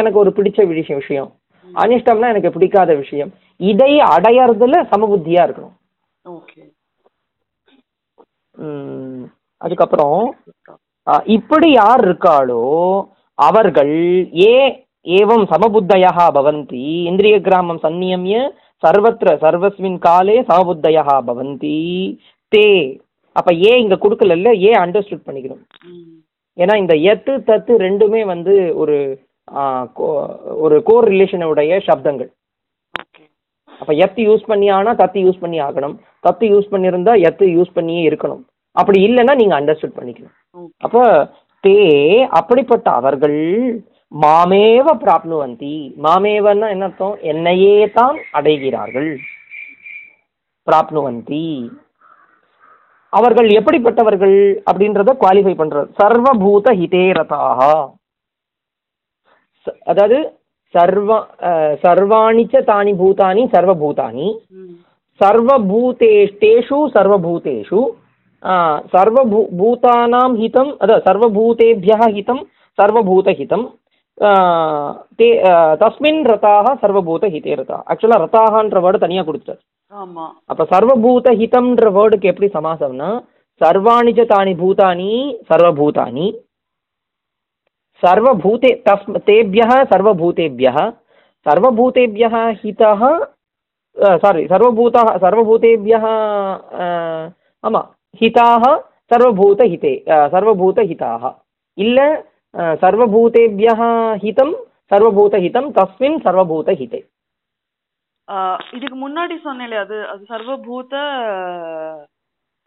எனக்கு ஒரு பிடிச்ச விஷயம் விஷயம். அனிஷ்டம்னா எனக்கு பிடிக்காத விஷயம். இதை அடையறதுல சமபுத்தியா இருக்கணும். அதுக்கப்புறம் இப்படி யார் இருக்காளோ அவர்கள் ஏ ஏவம் சமபுத்தயா பவந்தி. இந்திரிய கிராமம் சந்நியமிய சர்வத்திர சர்வஸ்மின் காலே சமபுத்தயா பவந்தி. தே. அப்ப ஏ இங்க கொடுக்கல ஏ அண்டர்ஸ்டுட் பண்ணிக்கணும். ஏன்னா இந்த எத்து தத்து ரெண்டுமே வந்து ஒரு ஒரு கோர் ரிலேஷனுடைய சப்தங்கள். அப்ப எத்து யூஸ் பண்ணி ஆனா தத்து யூஸ் பண்ணி ஆகணும். தத்து யூஸ் பண்ணியிருந்தா எத்து யூஸ் பண்ணியே இருக்கணும். அப்படி இல்லைன்னா நீங்க அண்டர்ஸ்டுட் பண்ணிக்கணும். அப்ப தே அப்படிப்பட்ட அவர்கள் மாமேவ பிராப்னுவந்தி. மாமேவன்னா என்ன அர்த்தம்? என்னையே தான் அடைகிறார்கள். பிராப்னுவந்தி. அவர்கள் எப்படிப்பட்டவர்கள் அப்படின்றத குவாலிஃபை பண்றது சர்வபூத ஹிதேரதாக அதாவது சர்வ சர்வாணிச்ச தானி பூதானி சர்வபூதானி. சர்வபூதேஷ்டேஷு சர்வபூதேஷு. சர்வபூ பூதானாம் ஹிதம் அதாவது சர்வபூதேபியா ஹிதம் சர்வபூதஹிதம். தே தஸ்மின் ரதாக சர்வபூதஹிதே ரதா. ஆக்சுவலாக ரதாகன்ற வேர்டு தனியாக கொடுத்துட்டார். அப்போ சர்வபூதஹிதம்ன்ற வேர்டுக்கு எப்படி சமாசம்னா சர்வாணிச்ச தானி பூதானி சர்வபூதானி. சர்வபூதே தஸ் தேபியः सर्वभूतेभ्यः सर्वभूतेभ्यः हितः சாரி சர்வபூதः सर्वभूतेभ्यः ஆமாம் ஹிதாः सर्वभूतहिते सर्वभूतहिताः இல்ல அஹ், सर्वभूतेभ्यः हितं सर्वभूतहितं तस्मिन् सर्वभूतहिते ஆ, இதுக்கு முன்னாடி சொன்னேன் அது அது சர்வபூத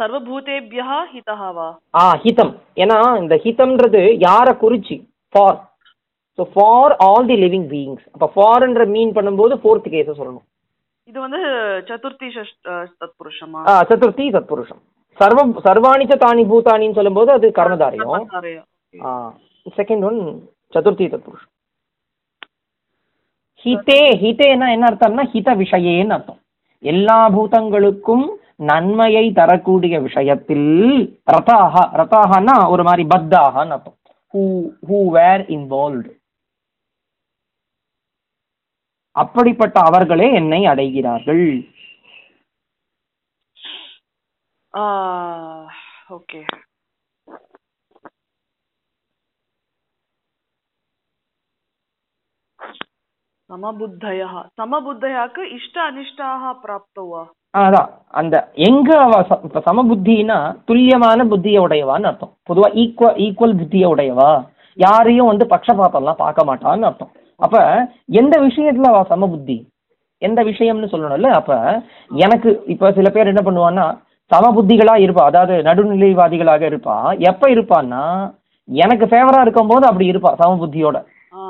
சர்வபூதேபியா ஹிதஹாவா ஆ ஹிதம் ஏன்னா இந்த ஹிதம்ன்றது யாரை குறிச்சு For so for all the living beings அப்போ ஃபார்ன்ற மீன் பண்ணும்போது ஃபோர்த் கேஸை சொல்லணும். இது வந்து சதுர்த்தி ஆ சதுர்த்தி சத்புருஷம். சர்வ சர்வாணிச்ச தானி பூதானின்னு சொல்லும்போது அது. ஆ செகண்ட் ஒன் சதுர்த்தி தத்புருஷம் ஹிதே ஹிதேனா என்ன அர்த்தம்னா ஹித விஷயேன்னு அர்த்தம். எல்லா பூதங்களுக்கும் நன்மையை தரக்கூடிய விஷயத்தில் ரதாக ரதாகனா ஒரு மாதிரி பத்தாகன்னு அர்த்தம். ஹூ ஹூ வேர் இன்வால்வ்டு அப்படிப்பட்ட அவர்களே என்னை அடைகிறார்கள். ஆ ஓகே. சமபுத்தயா சமபுத்தயாக்கு இஷ்ட அனிஷ்டாக பிராப்தவா? அதான். அந்த எங்க அவ ச- இப்ப சமபுத்தினா துல்லியமான புத்தியை உடையவான்னு அர்த்தம். பொதுவா ஈக்குவல் ஈக்குவல் புத்தியை உடையவா? யாரையும் வந்து பட்சபாத்தம்லாம் பார்க்க மாட்டான்னு அர்த்தம். அப்ப எந்த விஷயத்துல அவ சமபுத்தி? எந்த விஷயம்னு சொல்லணும்ல? அப்ப எனக்கு இப்ப சில பேர் என்ன பண்ணுவான்னா சமபுத்திகளா இருப்பா. அதாவது நடுநிலைவாதிகளாக இருப்பா. எப்ப இருப்பான்னா எனக்கு ஃபேவரா இருக்கும்போது அப்படி இருப்பா சமபுத்தியோட.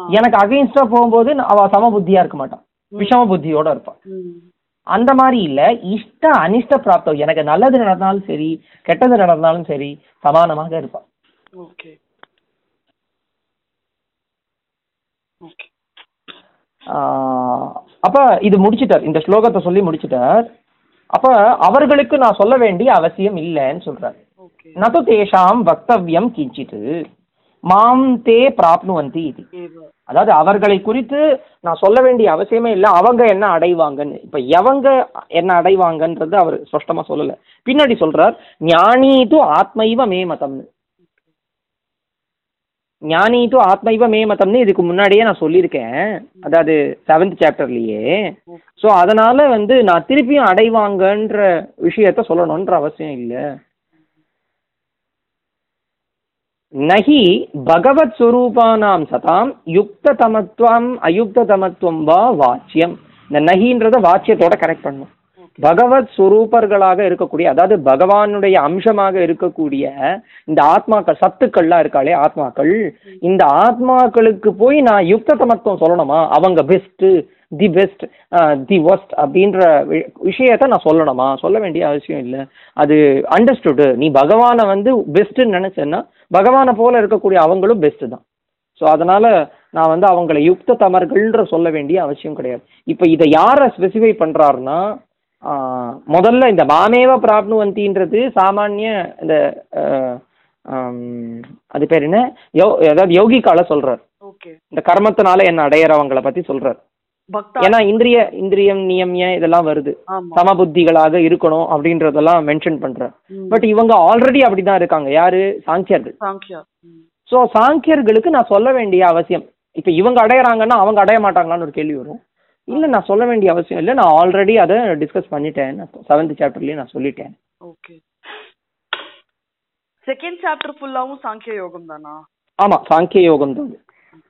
எனக்கு அகைன்ஸ்டா போகும்போது அவ சமபுத்தியா இருக்க மாட்டான் விஷம புத்தியோட இருப்பா. ம். அந்த மாதிரி இல்ல. இஷ்ட அனிஷ்ட பிராப்தம். எனக்கு நல்லது நடந்தாலும் சரி கெட்டது நடந்தாலும் சரி சமானமாக இருப்பா ஓகே. ஓகே. அப்ப இது முடிச்சிட்டார். இந்த ஸ்லோகத்தை சொல்லி முடிச்சிட்டார். அப்ப அவர்களுக்கு நான் சொல்ல வேண்டிய அவசியம் இல்லைன்னு சொல்றார். ஓகே. நது தேஷாம் வக்தவ்யம் கிஞ்சித்து மாம் தே பிராப்னுவந்தி இது. அதாவது அவர்களை குறித்து நான் சொல்ல வேண்டிய அவசியமே இல்லை. அவங்க என்ன அடைவாங்கன்னு. இப்ப எவங்க என்ன அடைவாங்கன்றது அவர் ஸ்பஷ்டமா சொல்லல. பின்னாடி சொல்றார் ஞானீது ஆத்மைவ மே மதம்னு. ஞானீது ஆத்மைவ மே மதம்னு இதுக்கு முன்னாடியே நான் சொல்லியிருக்கேன். அதாவது செவன்த் சாப்டர்லயே ஸோ அதனால வந்து நான் திருப்பியும் அடைவாங்கன்ற விஷயத்த சொல்லணுன்ற அவசியம் இல்லை. நகி பகவத் சுரூபானாம் சதாம் யுக்ததமத்துவம் அயுக்ததமத்துவம் வா வாச்சியம். இந்த நகின்றத வாச்சியத்தோட கனெக்ட் பண்ணும். பகவத் சுரூபர்களாக இருக்கக்கூடிய அதாவது பகவானுடைய அம்சமாக இருக்கக்கூடிய இந்த ஆத்மாக்கள் சத்துக்கள்லாம் இருக்காளே ஆத்மாக்கள். இந்த ஆத்மாக்களுக்கு போய் நான் யுக்த தமத்துவம் சொல்லணுமா? அவங்க best the best the worst அப்படின்ற வி- விஷயத்த நான் சொல்லணுமா? சொல்ல வேண்டிய அவசியம் இல்லை. அது அண்டர்ஸ்டுடு நீ பகவானை வந்து பெஸ்ட்டுன்னு நினைச்சேன்னா பகவானை போல இருக்கக்கூடிய அவங்களும் பெஸ்ட் தான். ஸோ அதனால நான் வந்து அவங்களை யுக்த தமர்கள்ன்ற சொல்ல வேண்டிய அவசியம் கிடையாது. இப்போ இதை யாரை ஸ்பெசிஃபை பண்றாருன்னா ஆஹ், முதல்ல இந்த மாமேவ பிராப்னுவந்தின்றது சாமானிய இந்த அது பேர் என்ன? யோ அதாவது யோகிக்கால சொல்றார். ஓகே. இந்த கர்மத்தினால என்ன அடையறவங்கள சொல்றாரு. பக்தா ஏன்னா இந்திரிய இந்திரியம் நியமிய இதெல்லாம் வருது? ஆமா. சமபுத்திகளாக இருக்கணும் அப்படின்றதெல்லாம் மென்ஷன் பண்றேன். ம். பட் இவங்க ஆல்ரெடி அப்படிதான் இருக்காங்க. யாரு? சாங்கியர்கள். ஸோ சாங்கியர்களுக்கு நான் சொல்ல வேண்டிய அவசியம். இப்போ இவங்க அடையறாங்கன்னா அவங்க அடைய மாட்டாங்களான்னு ஒரு கேள்வி வரும். இல்லை நான் சொல்ல வேண்டிய அவசியம் இல்லை. நான் ஆல்ரெடி அதை டிஸ்கஸ் பண்ணிட்டேன். செவன்த் சாப்டர்லேயே நான் சொல்லிட்டேன். ஓகே. செகண்ட் சாப்டர் ஃபுல்லாவும் சாங்கிய யோகம் தானா ஆமாம் சாங்கிய யோகம் தான் இது. ஆம்,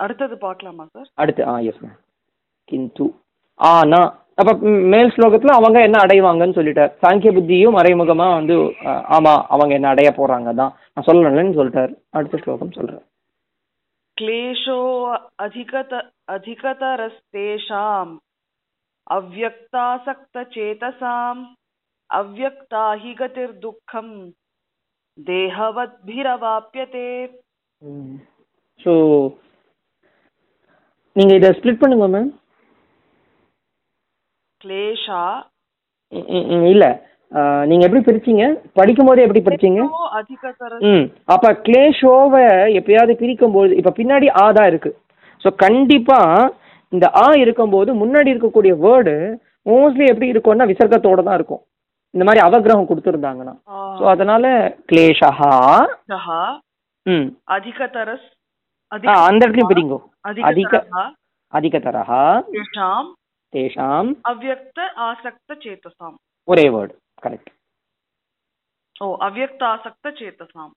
அடுத்தது பார்க்கலாமா சார் அடுத்து ஆ எஸ் மேம் கிந்து ஆனா அப்போ மேல் ஸ்லோகத்தில் அவங்க என்ன அடைவாங்கன்னு சொல்லிட்டார் சாங்கிய புத்தியும் மறைமுகமாக வந்து ஆ, ஆமா அவங்க என்ன அடைய போறாங்க தான் நான் சொல்லலன்னு சொல்லிட்டார் அடுத்த ஸ்லோகம் சொல்கிறேன் क्लेशो अधिकत अधिकतरस्तेषाम् अव्यक्तासक्तचेतसाम् अव्यक्ता हि गतिर्दुःखम् देहवद्भिरवाप्यते ஸோ நீங்கள் இதை ஸ்ப்ளிட் பண்ணுங்க மேம் கிளேஷா இல்லை. நீங்கள் எப்படி பிரிச்சிங்க? படிக்கும்போது எப்படி படிச்சீங்க ம். அப்போ கிளேஷோவை எப்பயாவது பிரிக்கும்போது இப்போ பின்னாடி ஆ தான் இருக்குது ஸோ கண்டிப்பாக இந்த ஆ இருக்கும்போது முன்னாடி இருக்கக்கூடிய வேர்டு மோஸ்ட்லி எப்படி இருக்கும்னா விசர்க்கத்தோட தான் இருக்கும். இந்த மாதிரி அவக்கிரகம் கொடுத்துருந்தாங்கண்ணா ஸோ அதனால கிளேஷா ம். அதிகதரஸ் అందరికీ పెరిగో అధిక అధికతరహ తేషాం తేషాం అవ్యక్త ఆసక్త చేతసాం ఒరే వర్డ్ కరెక్ట్ ఓ అవ్యక్త ఆసక్త చేతసాం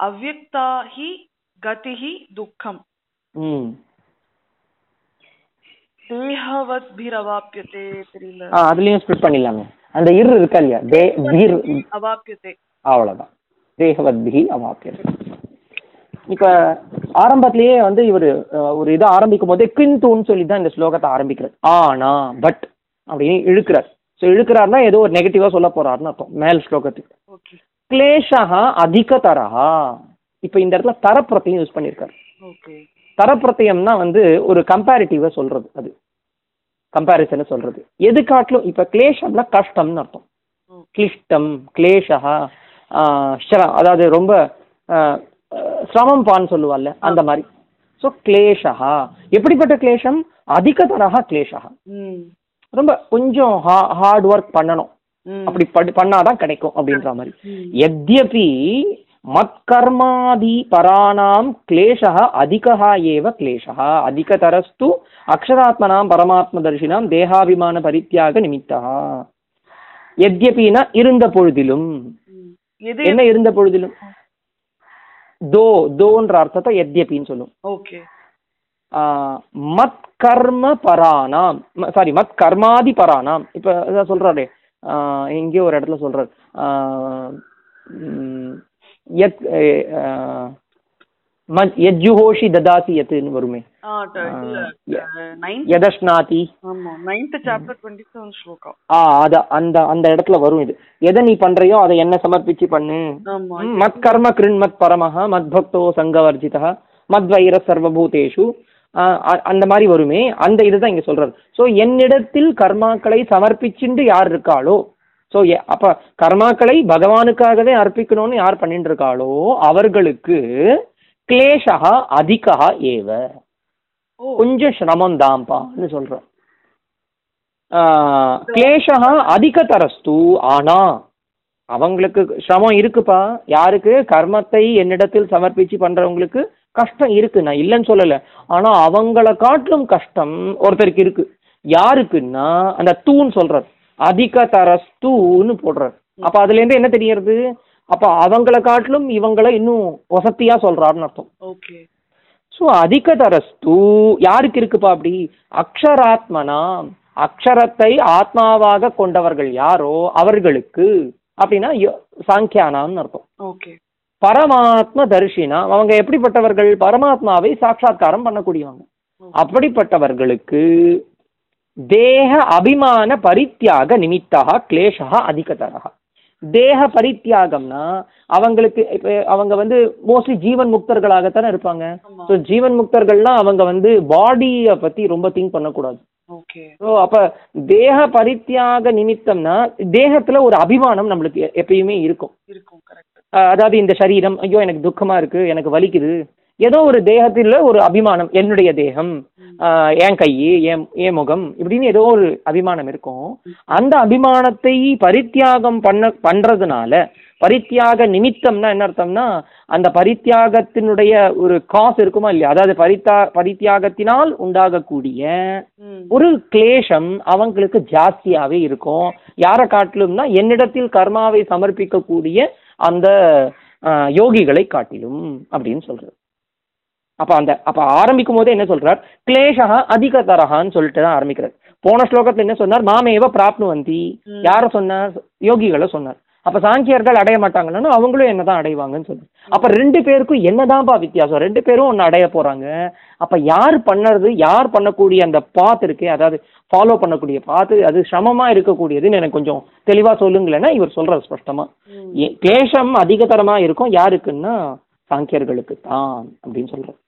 అవ్యక్త హి గతి దుఃఖం தேகவத்பிரவாப்பியதே தெரியல. அதுலயும் ஸ்ப்ளிட் பண்ணிடலாமே அந்த இர் இருக்கா இல்லையா? தே பீர் அவாப்பியதே அவ்வளவுதான். தேகவத்பி அவாப்பியதே இப்போ ஆரம்பத்திலேயே வந்து இவர் ஒரு இதை ஆரம்பிக்கும் போதே கிந்துன்னு சொல்லி தான் இந்த ஸ்லோகத்தை ஆரம்பிக்கிறார். ஆனா பட் அப்படின்னு இழுக்கிறார். ஸோ இழுக்கிறாருன்னா ஏதோ ஒரு நெகட்டிவாக சொல்ல போறாருன்னு அர்த்தம் மேல் ஸ்லோகத்துக்கு. கிளேஷா அதிகதரஹா. இப்போ இந்த இடத்துல தரப்பிரத்தையும் யூஸ் பண்ணியிருக்காரு. ஓகே தரப்பிரத்தியம்னா வந்து ஒரு கம்பேரிட்டிவாக சொல்றது அது. கம்பேரிசனை சொல்றது. எது காட்டிலும் இப்போ கிளேஷம்னா கஷ்டம்னு அர்த்தம். கிளிஷ்டம் கிளேஷா ஸ்ர- அதாவது ரொம்ப சிரமம் பான்னு சொல்லுவாள்ல அந்த மாதிரி. ஸோ கிளேஷா எப்படிப்பட்ட கிளேஷம்? அதிகதரக கிளேஷா ரொம்ப கொஞ்சம் ஹார்ட் ஒர்க் பண்ணணும். அப்படி பண்ணாதான் கிடைக்கும் அப்படின்ற மாதிரி. எத்யபி மத்கர்மாதி பராணாம் கிளேஷா அதிகா ஏவ கிளேஷா அதிகதரஸ்து அக்ஷராத்மனாம் பரமாத்ம தரிசினாம் தேகாபிமான பரித்தியாக நிமித்தா எத்யபினா இருந்த பொழுதிலும். என்ன இருந்த பொழுதிலும்? தோ தோன்ற அர்த்தத்தை எத்யபின்னு சொல்லும். ஓகே. மத் கர்ம பராணாம். சாரி மத் கர்மாதி பராணாம். இப்போ இதான் சொல்றாரு. ஆஹ், எங்கேயோ ஒரு இடத்துல ஆஹ், மத் யஜ்ஜுஹோஷி ததாசி யத்துன்னு வருமே. ஸ்லோகா ஆ அத அந்த அந்த இடத்துல வரும் இது. எதை நீ பண்றியோ அதை என்ன சமர்ப்பிச்சு பண்ணு. மத் கர்ம கிருண்மத் பரமஹ மத் பக்தோ சங்கவர்ஜிதா மத் வைர சர்வபூதேஷு. அந்த மாதிரி வருமே. அந்த இதுதான் இங்க சொல்றாரு ஸோ என்னிடத்தில் கர்மாக்களை சமர்ப்பிச்சுண்டு யார் இருக்காளோ ஸோ அப்ப கர்மாக்களை பகவானுக்காகவே அர்ப்பிக்கணும்னு யார் பண்ணிட்டு இருக்காளோ அவர்களுக்கு கிளேஷா அதிகா ஏவ கொஞ்சம் சிரமம் தான்ப்பான்னு சொல்றோம்। கிளேஷா அதிகதரஸ்து ஆனா அவங்களுக்கு சிரமம் இருக்குப்பா. யாருக்கு? கர்மத்தை என்னிடத்தில் சமர்ப்பிச்சு பண்றவங்களுக்கு கஷ்டம் இருக்கு. நான் இல்லைன்னு சொல்லல. ஆனா அவங்கள காட்டிலும் கஷ்டம் ஒருத்தருக்கு இருக்கு. யாருக்குன்னா அந்த தூன்னு சொல்றார். அதிகதரஸ்தூன்னு போடுறார். அப்ப அதுல இருந்து என்ன தெரியறது அப்ப அவங்கள காட்டிலும் இவங்கள இன்னும் வசதியா சொல்றாருன்னு அர்த்தம். ஓகே ஸோ அதிகதரஸ்து யாருக்கு இருக்குப்பா அப்படி? அக்ஷராத்மனா? அக்ஷரத்தை ஆத்மாவாக கொண்டவர்கள் யாரோ அவர்களுக்கு அப்படின்னா சாங்கியானான்னு அர்த்தம். ஓகே பரமாத்ம தரிசினா அவங்க எப்படிப்பட்டவர்கள்? பரமாத்மாவை சாட்சாத்காரம் பண்ணக்கூடியவங்க. அப்படிப்பட்டவர்களுக்கு தேக அபிமான பரித்தியாக நிமித்தா கிளேஷா அதிகதரா தேக பரித்தியாகம்னா அவங்களுக்கு இப்போ அவங்க வந்து மோஸ்ட்லி ஜீவன் முக்தர்களாகத்தானே இருப்பாங்க. ஸோ ஜீவன் முக்தர்கள்னா அவங்க வந்து பாடியை பத்தி ரொம்ப திங்க் பண்ணக்கூடாது. ஓகே. ஸோ அப்ப தேக பரித்தியாக நிமித்தம்னா தேகத்துல ஒரு அபிமானம் நம்மளுக்கு எப்பயுமே இருக்கும். அதாவது இந்த சரீரம் ஐயோ எனக்கு துக்கமா இருக்கு எனக்கு வலிக்குது ஏதோ ஒரு தேகத்தில் ஒரு அபிமானம் என்னுடைய தேகம் என் கை என் என் முகம் இப்படின்னு ஏதோ ஒரு அபிமானம் இருக்கும். அந்த அபிமானத்தை பரித்தியாகம் பண்ண பண்றதுனால பரித்தியாக நிமித்தம்னா என்ன அர்த்தம்னா அந்த பரித்தியாகத்தினுடைய ஒரு காசு இருக்குமா இல்லையா? அதாவது பரித்தா பரித்தியாகத்தினால் உண்டாகக்கூடிய ஒரு கிளேஷம் அவங்களுக்கு ஜாஸ்தியாவே இருக்கும். யாரை காட்டிலும்னா என்னிடத்தில் கர்மாவை சமர்ப்பிக்கக்கூடிய அந்த யோகிகளை காட்டிலும் அப்படின்னு சொல்றாரு அப்ப அந்த அப்ப ஆரம்பிக்கும் போதே என்ன சொல்றார்? கிளேஷா அதிக தரகான்னு சொல்லிட்டு தான் ஆரம்பிக்கிறார். போன ஸ்லோகத்துல என்ன சொன்னார்? மாமேவ பிராப்னுவந்தி. ம். யார சொன்னார் யோகிகளை சொன்னார். அப்ப சாங்கியர்கள் அடைய மாட்டாங்கன்னா அவங்களும் என்னதான் அடைவாங்கன்னு சொன்னார். அப்ப ரெண்டு பேருக்கும் என்னதான்ப்பா வித்தியாசம்? ரெண்டு பேரும் ஒன்னு அடைய போறாங்க. அப்ப யார் பண்ணறது? யார் பண்ணக்கூடிய அந்த பாத் இருக்கு அதாவது ஃபாலோ பண்ணக்கூடிய பாத்து அது சிரமமா இருக்கக்கூடியதுன்னு எனக்கு கொஞ்சம் தெளிவா சொல்லுங்களேன்னா இவர் சொல்றாரு ஸ்பஷ்டமா. ம். ஏ- கிளேஷம் அதிகதரமா இருக்கும். யாருக்குன்னா? சாங்கியர்களுக்கு தான் அப்படின்னு சொல்றார். ஆஹ்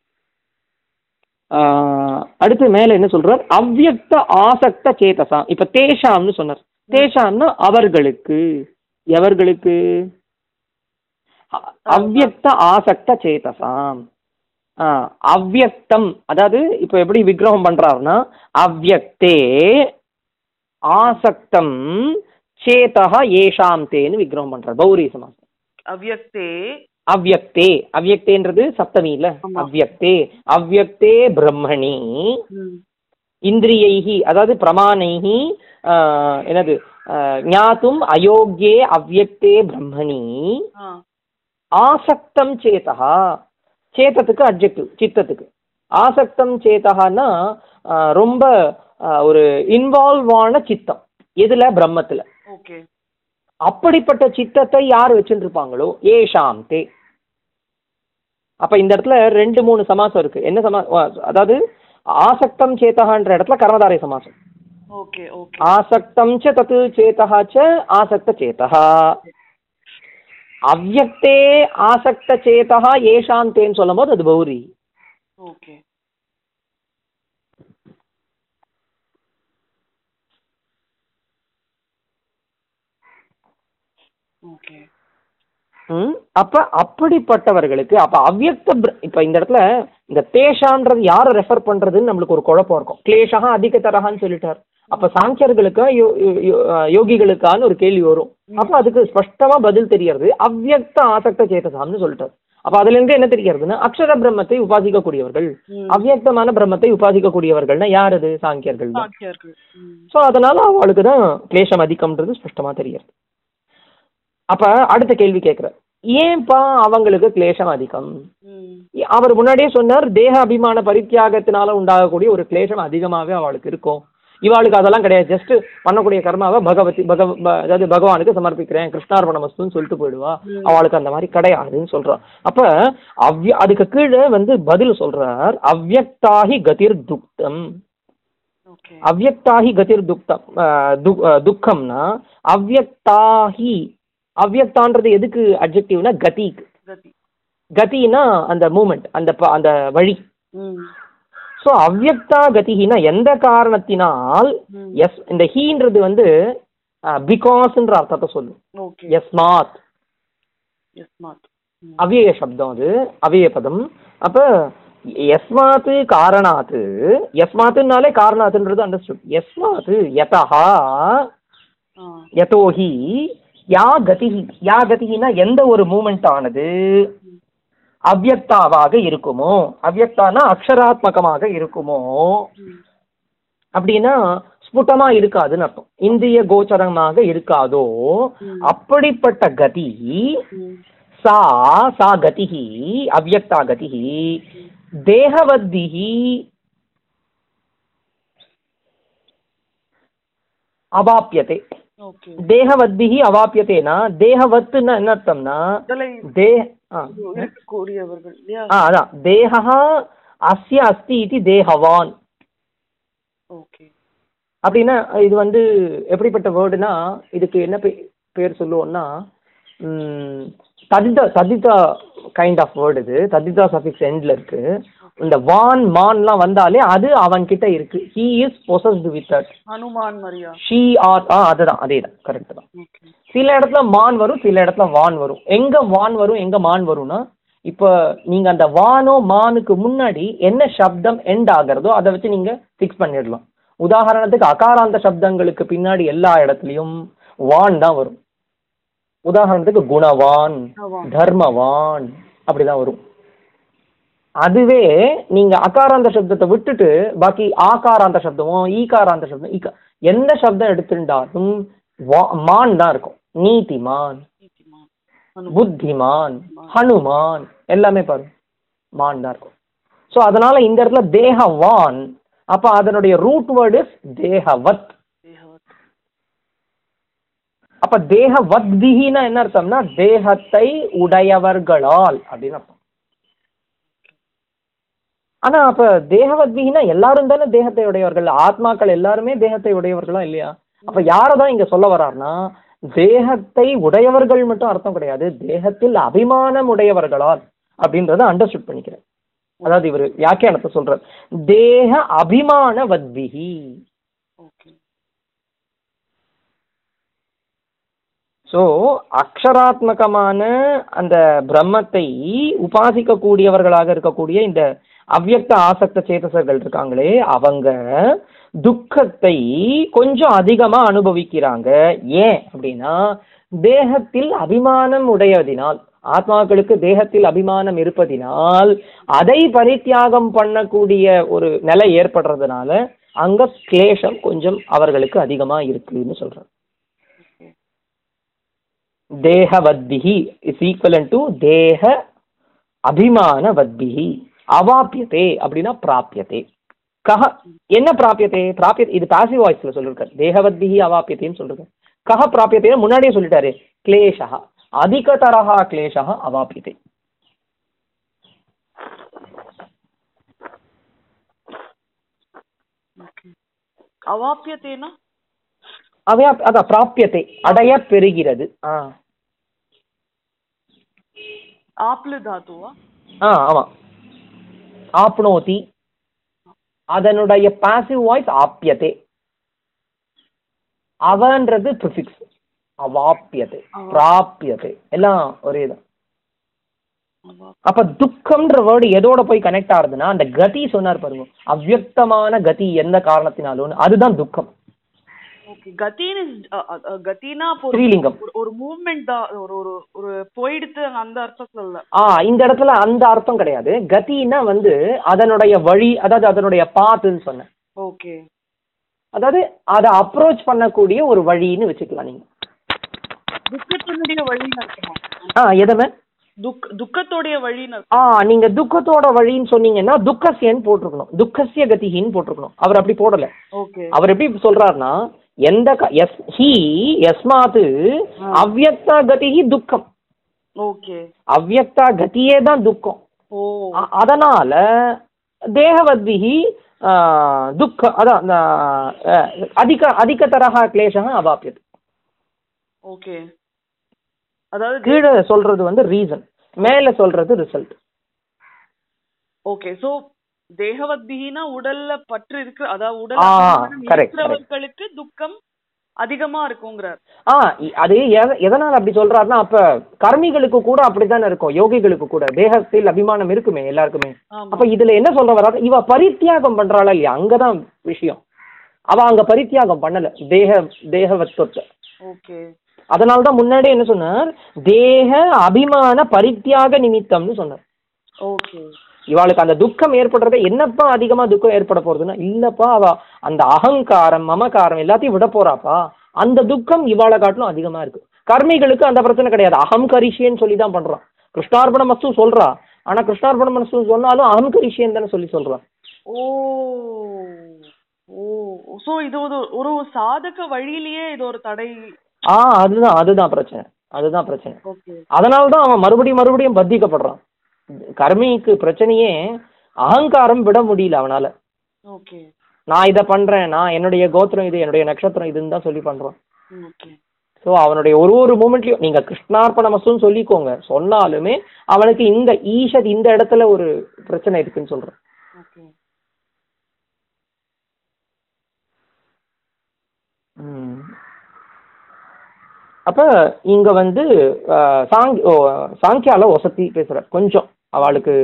அடுத்து மேல என்ன சொல்றார்? அவ்யக்த ஆசக்த சேதசா இப்ப தேஷாம்னு சொன்னார். தேஷாம்னா அவர்களுக்கு. எவர்களுக்கு? அ- அவ்யக்த ஆசக்த சேதசாம். ஆஹ் அவ்யக்தம் அதாவது இப்ப எப்படி விக்கிரகம் பண்றாருன்னா அவ்யக்தே ஆசக்தம் சேதா ஏஷாம் தேன்னு விக்கிரகம் பண்றார். பௌரி சமாசம். அவ்யக்தே அவ்யக்தே அவ்யக்தேன்றது சப்தமி இல்ல. அவ்யக்தே அவ்யக்தே பிரம்மணி. ம். இந்திரியைஹி அதாவது பிரமாணைஹி ஆஹ், என்னது ஞாத்தும் அயோக்கியே அவ்யக்தே பிரம்மணி. ஆசக்தம் சேதா சேதத்துக்கு அப்ஜெக்டிவ் சித்தத்துக்கு. ஆசக்தம் சேதகான்னா ஆஹ், ரொம்ப ஒரு இன்வால்வ் ஆன சித்தம். எதுல? பிரம்மத்துல. ஓகே. அப்படிப்பட்ட சித்தத்தை யார் வச்சுட்டு இருப்பாங்களோ ஏஷாம் தே அப்ப இந்த இடத்துல ரெண்டு மூணு சமாசம் இருக்கு. என்ன சமா அதாவது ஆசக்தம் சேத்தகான்ற இடத்துல கர்மதாரை சமாசம். Okay okay. ஆசக்தம் ச தத்து சேத்தகா ச ஆசக்த சேத்தகா. அவ்யக்தே ஆசக்த சேத்தகா ஏஷாம் தேன்னு சொல்லும் போது அது பௌரி. ஓகே. ஓகே. ம் அப்ப அப்படிப்பட்டவர்களுக்கு அப்ப அவ்யக்த பிர- இப்ப இந்த இடத்துல இந்த தேஷான்றது யாரை ரெஃபர் பண்றதுன்னு நம்மளுக்கு ஒரு குழப்பம் இருக்கும். கிளேஷா அதிக தரகான்னு சொல்லிட்டார். அப்ப சாங்கியர்களுக்கா யோகிகளுக்கான்னு ஒரு கேள்வி வரும். அப்ப அதுக்கு ஸ்பஷ்டமா பதில் தெரியறது அவ்யக்த ஆசக்த சேதசாம்னு சொல்லிட்டார். அப்ப அதுல இருந்து என்ன தெரியறதுன்னா அக்ஷர பிரம்மத்தை உபாசிக்கக்கூடியவர்கள். ம். அவ்யக்தமான பிரம்மத்தை உபாசிக்கக்கூடியவர்கள்னா யார் அது சாங்கியர்கள். ஸோ அதனால அவளுக்கு தான் கிளேஷம் அதிகம்ன்றது ஸ்பஷ்டமா தெரியுது அப்ப அடுத்த கேள்வி கேட்குற ஏன்பா அவங்களுக்கு கிளேஷம் அதிகம்? அவர் முன்னாடியே சொன்னார் தேக அபிமான பரித்தியாகத்தினால உண்டாகக்கூடிய ஒரு கிளேஷம் அதிகமாகவே அவளுக்கு இருக்கும். இவாளுக்கு அதெல்லாம் கிடையாது. ஜஸ்ட் பண்ணக்கூடிய கர்மாவை பகவதி பகவ அதாவது பகவானுக்கு சமர்ப்பிக்கிறேன். கிருஷ்ணார்பணமஸ்துன்னு சொல்லிட்டு போயிடுவா. அவளுக்கு அந்த மாதிரி கிடையாதுன்னு சொல்றா அப்ப அவ்ய அதுக்கு கீழே வந்து பதில் சொல்றார் அவ்யக்தாகி கதிர் துக்தம் ஓகே அவ்யக்தாகி கதிர் துக்தம் துக்கம்னா அவ்யக்தாகி அவ்யக்தான்றது எதுக்கு அப்ஜெக்டிவ்னா கதிக்கு. கதி. கதினா அந்த மூமெண்ட் அந்த அந்த வழி. ஸோ அவ்யக்தா கதிகினா எந்த காரணத்தினால் எஸ் இந்த ஹீன்றது வந்து பிகாஸ்ன்ற அர்த்தத்தை சொல்லும். எஸ்மாத் அவ்யய சப்தம் அது அவ்யய பதம். அப்ப எஸ்மாத்து காரணாத்து எஸ்மாத்துனாலே காரணாத்துன்றது அண்டர்ஸ்டுட் எஸ்மாத்து யதா யதோஹி. யா கதிகி யா கதிகினா எந்த ஒரு மூமெண்ட் ஆனது? அவ்யக்தாவாக இருக்குமோ? அவ்யக்தானா அக்ஷராத்மகமாக இருக்குமோ? அப்படின்னா ஸ்புட்டமா இருக்காதுன்னு அர்த்தம். இந்திய கோச்சரமாக இருக்காதோ? அப்படிப்பட்ட கதி சா சா கதிகி அவ்யக்தா கதிகி தேகவத்திகி அவாப்பியதே ஓகே தேகவத்திஹி அவாப்பியதேனா தேகவத்துன்னா என்ன அர்த்தம்னா உடலை தே ஆ. அதான். தேகா அஸ்ய அஸ்தி இது தேகவான். ஓகே அப்படின்னா இது வந்து எப்படிப்பட்ட வேர்டுனா இதுக்கு என்ன பேர் சொல்லுவோம்னா ததித ததிதா கைண்ட் ஆஃப் வேர்டு இது. ததிதா சஃபிக்ஸ் எண்டில் இருக்கு. இந்த வான் மான்லாம் வந்தாலே அது அவன் கிட்ட இருக்கு. He is possessed with that Hanuman Maria she are ஆ அதுதான் அதே தான். கரெக்ட் தான் சில இடத்துல மான் வரும் சில இடத்துல வான் வரும். எங்க வான் வரும் எங்க மான் வரும்னா இப்போ நீங்க அந்த வானோ மானுக்கு முன்னாடி என்ன சப்தம் எண்ட் ஆகிறதோ அதை வச்சு நீங்க ஃபிக்ஸ் பண்ணிடலாம். உதாரணத்துக்கு அகாராந்த சப்தங்களுக்கு பின்னாடி எல்லா இடத்துலயும் வான் தான் வரும். உதாரணத்துக்கு குணவான். தர்மவான் அப்படிதான் வரும். அதுவே நீங்க அகாராந்த சப்தத்தை விட்டுட்டு பாக்கி ஆகாராந்த சப்தமோ ஈகாராந்த சப்தம் ஈகா எந்த சப்தம் எடுத்திருந்தாலும் மான் தான் இருக்கும். நீதிமான் புத்திமான் ஹனுமான் எல்லாமே பாருங்க மான் தான் இருக்கும். ஸோ அதனால இந்த இடத்துல தேகவான் அப்ப அதனுடைய ரூட் வேர்டு இஸ் தேகவத். அப்ப தேகவத்பிகினா என்ன அர்த்தம்னா தேகத்தை உடையவர்களால் அப்படின்னு அர்த்தம். ஆனா அப்ப தேகவத்பிகினா எல்லாரும் தானே தேகத்தை உடையவர்கள்? ஆத்மாக்கள் எல்லாருமே தேகத்தை உடையவர்களா இல்லையா? அப்ப யாரதான் இங்க சொல்ல வர்றாருன்னா தேகத்தை உடையவர்கள் மட்டும் அர்த்தம் கிடையாது. தேகத்தில் அபிமானம் உடையவர்களால் அப்படின்றத அண்டர்ஸ்டுட் பண்ணிக்கிறேன். அதாவது இவர் வியாக்கியானத்தை சொல்றார். தேக அபிமான வத்பிகி ஓகே. ஸோ அக்ஷராத்மகமான அந்த பிரம்மத்தை உபாசிக்க கூடியவர்களாக இருக்கக்கூடிய இந்த அவ்யக்த ஆசக்த சேதசர்கள் இருக்காங்களே அவங்க துக்கத்தை கொஞ்சம் அதிகமா அனுபவிக்கிறாங்க. ஏன் அப்படின்னா தேகத்தில் அபிமானம் உடையதினால் ஆத்மாக்களுக்கு தேகத்தில் அபிமானம் இருப்பதினால் அதை பரித்தியாகம் பண்ணக்கூடிய ஒரு நிலை ஏற்படுறதுனால அங்க கிளேஷம் கொஞ்சம் அவர்களுக்கு அதிகமா இருக்குன்னு சொல்றாங்க. தேகவத்பிகி இஸ் ஈக்குவலன் டு தேக அபிமானவத்பிகி அவாப்பியதே அப்படின்னா பிராப்பியதே கஹ என்ன பிராப்பியதே பிராப்பிய இது பாசிவ் வாய்ஸ்ல சொல்லிருக்காரு. தேகவத்பிகி அவாப்பியதேன்னு சொல்லிருக்காரு. கஹ பிராப்பியதே முன்னாடியே சொல்லிட்டாரு. கிளேஷா அதிகதரஹா கிளேஷா அவாப்பியதே அவாப்பியத்தேனா அவையா அதான் பிராப்பியத்தை அடைய பெறுகிறது. ஆ. ஆப்ல தாத்துவா ஆ ஆமாம் ஆப்னோதி. அதனுடைய பாசிவ் வாய்ஸ் ஆப்பியதே அவன்றது ப்ரிஃபிக்ஸ் அவாப்பியதே பிராப்பியதே எல்லாம் ஒரே தான். அவா அப்ப துக்கம்ன்ற வேர்டு எதோட போய் கனெக்ட் ஆகுதுன்னா அந்த கதி சொன்னார் பாருங்க அவ்யக்தமான கதி எந்த காரணத்தினாலும் அதுதான் துக்கம். கத்தினா அப்போ ஒரு- ஸ்ரீலிங்கம். ஒரு- மூவ்மெண்ட் தான். ஒரு ஒரு ஒரு போயிடுத்து அந்த அர்த்தத்துல இல்ல ஆ இந்த இடத்துல அந்த அர்த்தம் கிடையாது. கதின்னா வந்து அதனுடைய வழி அதாவது அதனுடைய பாத்துன்னு சொன்னேன். ஓகே. அதாவது அதை அப்ரோச் பண்ணக்கூடிய ஒரு வழின்னு வச்சுக்கலாம் நீங்க. துக்கத்தினுடைய வழின்னு ஆ எதமே துக் துக்கத்தோடைய வழின்னு ஆ நீங்க துக்கத்தோட வழின்னு சொன்னீங்கன்னா துக்கசியன்னு போட்டிருக்கணும். துக்கசிய கதிகின்னு போட்டிருக்கணும். அவர் அப்படி போடல. ஓகே. அவர் எப்படி சொல்றாருன்னா எந்த எஸ் ஹி எஸ்மாத்து அவ்யக்தா கதிகி துக்கம். ஓகே. அவ்யக்தா கதியே தான் துக்கம். அதனால தேகவத்பிகி துக்க அதான் அதிக அதிகதரஹா கிளேஷா அவாப்பியது ஓகே. அதாவது கீழே சொல்றது வந்து ரீசன் மேல சொல்றது ரிசல்ட் ஓகே. சோ தேகவத்பிகினா உடல்ல பற்று இருக்கு அதாவது உடல் ஆ, அபிமானம் correct, இருக்கிறவர்களுக்கு துக்கம் அதிகமா இருக்குங்கிறார். ஆ அது எத- எதனால அப்படி சொல்றாருன்னா அப்ப கர்மிகளுக்கு கூட அப்படித்தானே இருக்கும் யோகிகளுக்கு கூட. தேகத்தில் அபிமானம் இருக்குமே எல்லாருக்குமே. அப்ப இதுல என்ன சொல்ற வர்றாரு இவ பரித்தியாகம் பண்றாளா இல்லையா? அங்கதான் விஷயம். அவ அங்க பரித்தியாகம் பண்ணல தேக தேகவத்துவத்தை ஓகே. அதனால தான் முன்னாடி என்ன சொன்னார்? தேக அபிமான பரித்தியாக நிமித்தம்னு சொன்னார். ஓகே. இவாளுக்கு அந்த துக்கம் ஏற்படுறத என்னப்பா அதிகமா துக்கம் ஏற்பட போறதுன்னா இல்லப்பா அவ அந்த அகங்காரம் மமகாரம் எல்லாத்தையும் விட போறாப்பா. அந்த துக்கம் இவாளை காட்டிலும் அதிகமா இருக்கு. கர்மிகளுக்கு அந்த பிரச்சனை கிடையாது. அகம் கரிஷியன்னு சொல்லி தான் பண்றான் கிருஷ்ணார்பண மஸ்து சொல்றா. ஆனா கிருஷ்ணார்பண மஸ்து சொன்னாலும் அகம் கரிஷியன் தானே சொல்லி சொல்றான். ஓ ஓ சோ இது ஒரு ஒரு சாதக வழியிலேயே இது ஒரு தடை. ஆ அதுதான் அதுதான் பிரச்சனை. அதுதான் பிரச்சனை. அதனால தான் அவன் மறுபடியும் மறுபடியும் பத்திக்கப்படுறான். கர்மிக்கு பிரச்சனையே அகங்காரம் விட முடியல அவனால. ஓகே. நான் இதை பண்றேன் நான் என்னுடைய கோத்திரம் இது என்னுடைய நட்சத்திரம் இதுன்னு தான் சொல்லி பண்றான் ஓகே. ஸோ அவனுடைய ஒரு ஒரு மூமெண்ட்லயும் நீங்க கிருஷ்ணார்ப்பணமசுன்னு சொல்லிக்கோங்க. சொன்னாலுமே அவனுக்கு இந்த ஈஷத் இந்த இடத்துல ஒரு பிரச்சனை இருக்குன்னு சொல்றேன். அப்ப இங்க வந்து சாங் சாங்கியால ஒசத்தி பேசுற கொஞ்சம். அவளுக்கு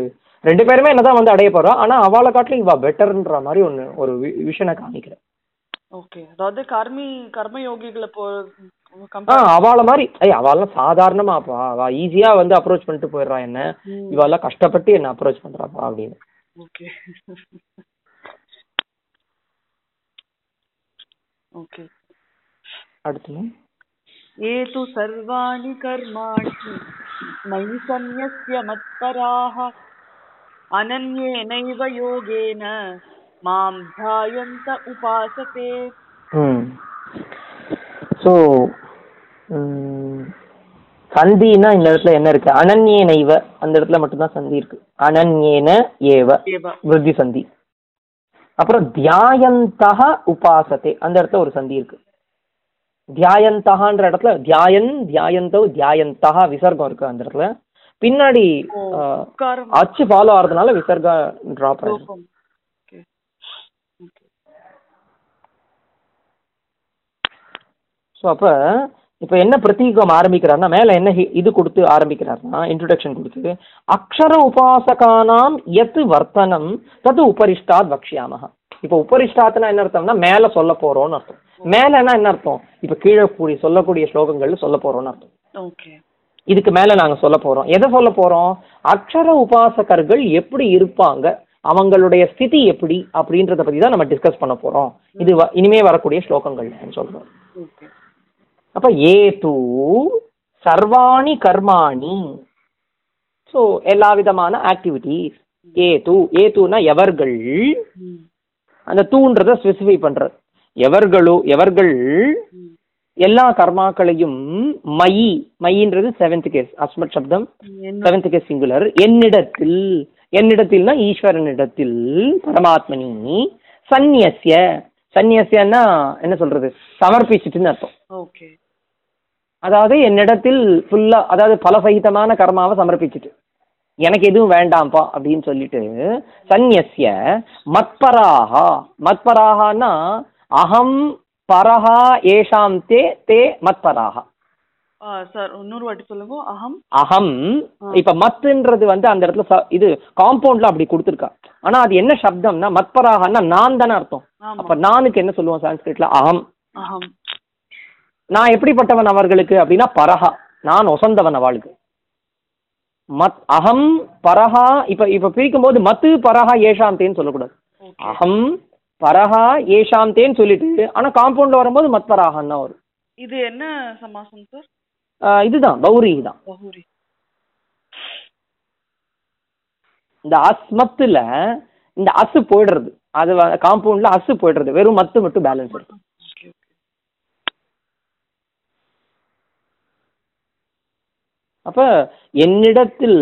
ரெண்டு பேருமே என்னதான் வந்து அடைய போறோம் ஆனா அவளை காட்டிலும் இவ பெட்டர்ன்ற மாதிரி ஒண்ணு ஒரு விஷனை காமிக்கிறேன் ஓகே அதாவது கர்மி கர்ம யோகிகளை போ ஆ அவளை மாதிரி ஐய் அவள்லாம் சாதாரணமாப்பா அவ ஈஸியா வந்து அப்ரோச் பண்ணிட்டு போயிடுறா என்ன? இவெல்லாம் கஷ்டப்பட்டு என்ன அப்ரோச் பண்றாப்பா அப்படின்னு. ஓகே ஓகே அடுத்து ये तु सर्वाणि कर्माणि मयि सन्न्यस्य मत्पराः अनन्येनैव योगेन मां ध्यायन्त उपासते ம் ஸோ சந்தின்னா இந்த இடத்துல என்ன இருக்கு அனன்யேன இவ அந்த இடத்துல மட்டும்தான் சந்தி இருக்கு அனன்யேன ஏவ एव விருத்தி சந்தி அப்புறம் தியாயந்தக உபாசத்தை அந்த இடத்துல ஒரு சந்தி இருக்கு தியாயந்தகான்ற இடத்துல தியாயன் தியாயந்தோ தியாயந்தகா விசர்க்கம் இருக்கு அந்த இடத்துல. பின்னாடி அச்சு ஃபாலோ ஆகிறதுனால விசர்கா ட்ராப் ஆயிடும் ஸோ அப்போ இப்போ என்ன பிரதீகம் ஆரம்பிக்கிறார்னா மேலே என்ன இது கொடுத்து ஆரம்பிக்கிறார்னா இன்ட்ரடக்ஷன் கொடுத்து அக்ஷர உபாசகானாம் எத் வர்த்தனம் தது உபரிஷ்டாத் வக்ஷியாமஹ. இப்போ உபரிஷ்டாத்னா என்ன அர்த்தம்னா மேலே சொல்ல போறோம்னு அர்த்தம். மேலேனா என்ன அர்த்தம்? இப்போ கீழே கூடிய சொல்லக்கூடிய ஸ்லோகங்கள் சொல்ல போறோம்னு அர்த்தம். ஓகே. இதுக்கு மேலே நாங்கள் சொல்ல போறோம். எதை சொல்ல போறோம்? அக்ஷர உபாசகர்கள் எப்படி இருப்பாங்க? அவங்களுடைய ஸ்திதி எப்படி? அப்படின்றத பத்தி தான் நம்ம டிஸ்கஸ் பண்ண போறோம். இது இனிமே வரக்கூடிய ஸ்லோகங்கள் சொல்றோம். அப்ப ஏது சர்வாணி கர்மாணி. ஸோ எல்லா விதமான ஆக்டிவிட்டீஸ் ஏது ஏதுனா எவர்கள்? ம். அந்த தூன்றத ஸ்பெசிஃபை பண்றது எவர்களோ எவர்கள் எல்லா கர்மாக்களையும் மயி மயின்றது செவன்த் கேஸ் அஸ்மத் சப்தம் செவன்த் கேஸ் சிங்குலர் என்னிடத்தில் என்னிடத்தில்னா ஈஸ்வரனிடத்தில் பரமாத்மனி சந்நியஸ்ய. சந்நியஸ்யன்னா என்ன சொல்றது? சமர்ப்பிச்சுட்டுன்னு அர்த்தம். ஓகே. அதாவது என்னிடத்தில் ஃபுல்லா அதாவது பலசகிதமான கர்மாவை சமர்ப்பிச்சுட்டு. எனக்கு எதுவும் வேண்டாம்ப்பா அப்படின்னு சொல்லிட்டு சந்நியஸ்ய மத்பராகா மத்பராகனா அகம் பரஹா ஏஷாம் தே தே மத்பராகா சார் இன்னொரு வாட்டி சொல்லுங்க. அகம் அகம் இப்ப மத்துன்றது வந்து அந்த இடத்துல இது காம்பவுண்ட்ல அப்படி கொடுத்துருக்கா. ஆனா அது என்ன சப்தம்னா மத்பராகனா நான் தானே அர்த்தம். அப்ப நானுக்கு என்ன சொல்லுவோம் சான்ஸ்கிரிட்ல? அகம் அகம் நான் எப்படிப்பட்டவன் அவர்களுக்கு அப்படின்னா பரஹா. நான் ஒசந்தவன் அவளுக்கு. மத் அகம் பரஹா இப்ப இப்ப பிரிக்கும் போது மத்து பரஹா ஏஷாந்தேன்னு சொல்லக்கூடாது. அகம் பரஹா ஏஷாந்தேன்னு சொல்லிட்டு ஆனா காம்பவுண்ட்ல வரும்போது மத் பராகன்னு தான் வரும். இது என்ன சமாசம் சார் இதுதான் பௌரி தான். பஹூரி இந்த அஸ்மத்துல இந்த அசு போயிடுறது. அது காம்பவுண்ட்ல அசு போயிடுறது. வெறும் மத்து மட்டும் பேலன்ஸ் இருக்கும் அப்ப என்னிடத்தில்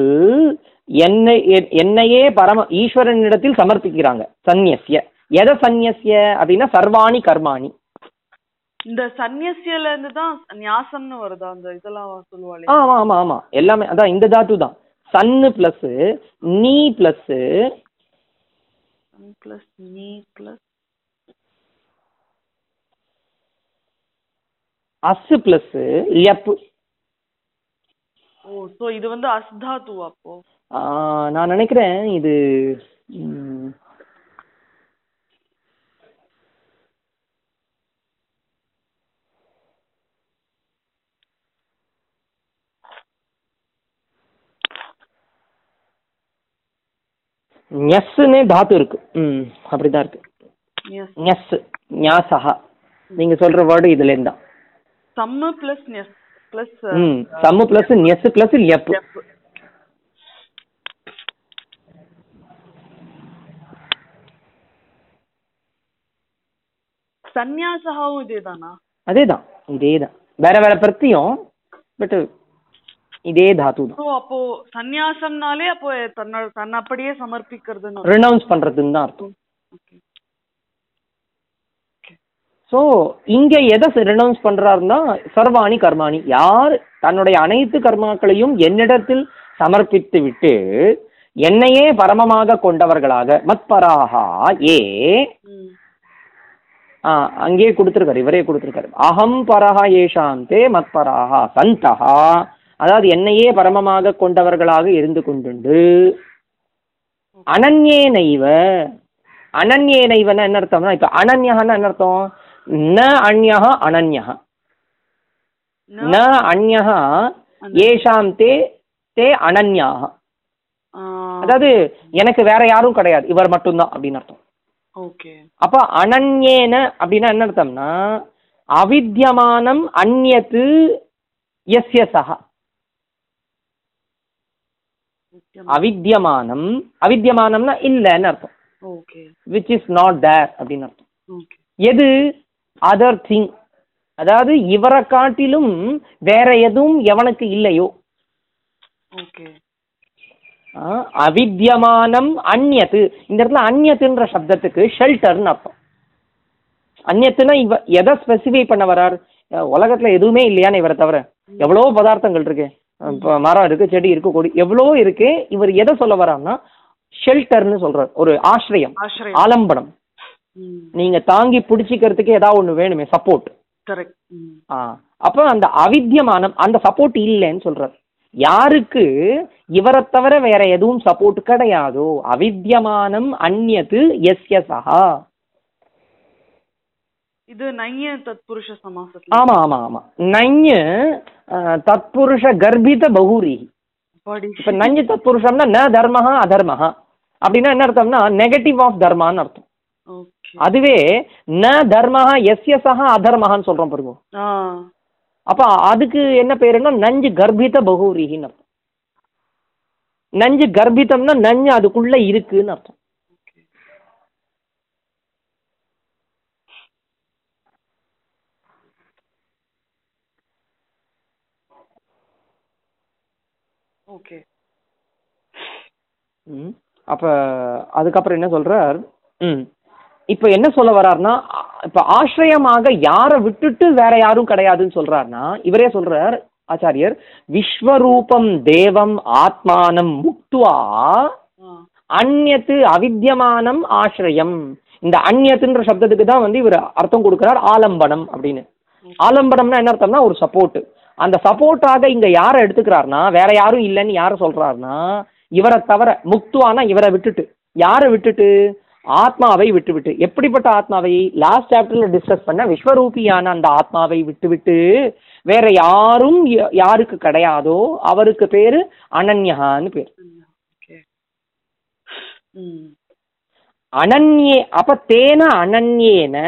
என்னை என்னையே பரம ஈஸ்வரனிடத்தில் சமர்ப்பிக்கிறாங்க சந்நியஸ்ய. எதை சந்நியஸ்ய அப்படின்னா சர்வாணி கர்மாணி. இந்த சந்நியசியில இருந்து தான் நியாசம்னு வருதா? அந்த இதெல்லாம் சொல்லுவாளே. ஆமா ஆமா ஆமா. எல்லாமே அதான் இந்த தாத்து தான். சன்னு பிளஸ் நீ பிளஸ் பிளஸ் நீ பிளஸ் அஸ் பிளஸ் லெப் ஓ சோ இது வந்து அஸ்தாத்து அப்போ? நான் நினைக்கிறேன் இது ம், ஞஸ்னே தாத்து இருக்கு. ம் அப்படிதான் இருக்கு. ஞஸ். ஞாசஹா நீங்க சொல்ற வேர்டு இதுல இருந்தா சம்மு பிளஸ் நெஸ் பிளஸ் ம் சம்மு பிளஸ் நெஸ் பிளஸ் லெப் சந்நியாசகாவும் இதேதானா? அதேதான் இதேதான். வேற வேற பிரத்தியம் பட் இதே தாத்து தான். அப்போ சந்நியாசம்னாலே அப்போ தன்ன தன்னை அப்படியே சமர்ப்பிக்கிறதுன்னு ரினவுன்ஸ் பண்றதுன்னு தான் அர்த்தம். ஸோ இங்க எதை ரினவுன்ஸ் பண்றாருன்னா சர்வாணி கர்மாணி. யார் தன்னுடைய அனைத்து கர்மாக்களையும் என்னிடத்தில் சமர்ப்பித்து விட்டு என்னையே பரமமாக கொண்டவர்களாக மத்பராகா ஏ அங்கேயே கொடுத்துருக்காரு இவரே கொடுத்துருக்காரு. அகம் பரஹா ஏஷாம் தே மத்பராகா சந்தஹா. அதாவது என்னையே பரமமாக கொண்டவர்களாக இருந்து கொண்டுண்டு. அனன்யேனைவ அனன்யேனைவன என்ன அர்த்தம்னா இப்ப அனன்யஹன்னா என்ன அர்த்தம்? ந அந்யஹ அனன்யஹ. ந- அந்யஹ ஏஷாம் தே தே அனன்யாக அதாவது எனக்கு வேற யாரும் கிடையாது இவர் மட்டும்தான் அப்படின்னு அர்த்தம். ஓகே. அப்ப அனன்யேன அப்படின்னா என்ன அர்த்தம்னா அவித்யமானம் அந்யத்து எஸ்ய சஹா நிச்சயம். அவித்யமானம். அவித்யமானம்னா இல்லைன்னு அர்த்தம். Okay. Which is not there அப்படின்னு அர்த்தம். எது? அதர் திங் அதாவது இவரை காட்டிலும் வேற எதுவும் எவனுக்கு இல்லையோ. ஓகே. ஆ, அவித்யமானம் அந்யத்து இந்த இடத்துல அந்யத்துன்ற சப்தத்துக்கு ஷெல்டர்னு அர்த்தம். அந்யத்துனா இவ எதை ஸ்பெசிஃபை பண்ண வரார்? உலகத்துல எதுவுமே இல்லையான்னு இவரை தவிர. எவ்வளவோ பதார்த்தங்கள் இருக்கு. இப்போ மரம் இருக்கு செடி இருக்கு கொடி எவ்வளவோ இருக்கு. இவர் எதை சொல்ல வரார்னா ஷெல்டர்னு சொல்றார். ஒரு ஆசிரியம் ஆலம்பனம். நீங்க தாங்கி பிடிச்சிக்கிறதுக்கு ஏதாவது ஒண்ணு வேணுமே சப்போர்ட் ஆ. அப்போ அந்த அவித்யமானம் அந்த சப்போர்ட் இல்லைன்னு சொல்றார். யாருக்கு? இவரை தவிர வேற எதுவும் சப்போர்ட் கிடையாதோ அவித்யமானம் அந்யத்து எஸ்ய சஹா இது நைய தத்புருஷ சமாசத்துல. ஆமா ஆமா ஆமா. நஞ்சு தத்புருஷ கர்ப்பித பகுரி இப்ப நஞ்சு தத்புருஷம்னா ந தர்மஹா அதர்மஹா அப்படின்னா என்ன அர்த்தம்னா நெகட்டிவ் ஆஃப் தர்மான்னு அர்த்தம் அதுவே ந தர்மஹா எஸ்ய சஹா அதர்மஹான்னு சொல்றோம் பாருங்க அப்ப அதுக்கு என்ன பேருன்னா நஞ்சு கர்ப்பித பகுரின்னு அர்த்தம் நஞ்சு கர்ப்பிதம்னா நஞ்சு அதுக்குள்ள இருக்குன்னு அர்த்தம் ம். அப்ப அதுக்கப்புறம் என்ன சொல்றார்? ம். இப்ப என்ன சொல்ல வர்றாருன்னா இப்ப ஆசிரியமாக யாரை விட்டுட்டு வேற யாரும் கிடையாதுன்னு சொல்றாருன்னா இவரே சொல்றார் ஆச்சாரியர் விஸ்வரூபம் தேவம் ஆத்மானம் முக்துவா ஆ. அந்யத்து அவித்யமானம் ஆசிரியம். இந்த அந்யத்துன்ற சப்தத்துக்கு தான் வந்து இவர் அர்த்தம் கொடுக்கிறார் ஆலம்பனம் அப்படின்னு. ஆலம்பனம்னா என்ன அர்த்தம்னா ஒரு சப்போர்ட் அந்த சப்போர்ட்டாக இங்க யாரை எடுத்துக்கிறாருன்னா வேற யாரும் இல்லைன்னு யாரை சொல்றாருன்னா இவரை தவிர முக்துவானா இவரை விட்டுட்டு. யாரை விட்டுட்டு? ஆத்மாவை விட்டுவிட்டு. எப்படிப்பட்ட ஆத்மாவை? லாஸ்ட் சாப்டர்ல டிஸ்கஸ் பண்ண விஸ்வரூபியான அந்த ஆத்மாவை விட்டுவிட்டு வேற யாரும் யாருக்கு கிடையாதோ அவருக்கு பேரு அனன்யகான்னு பேர். அனன்யே அப்ப தேன அனன்யேன?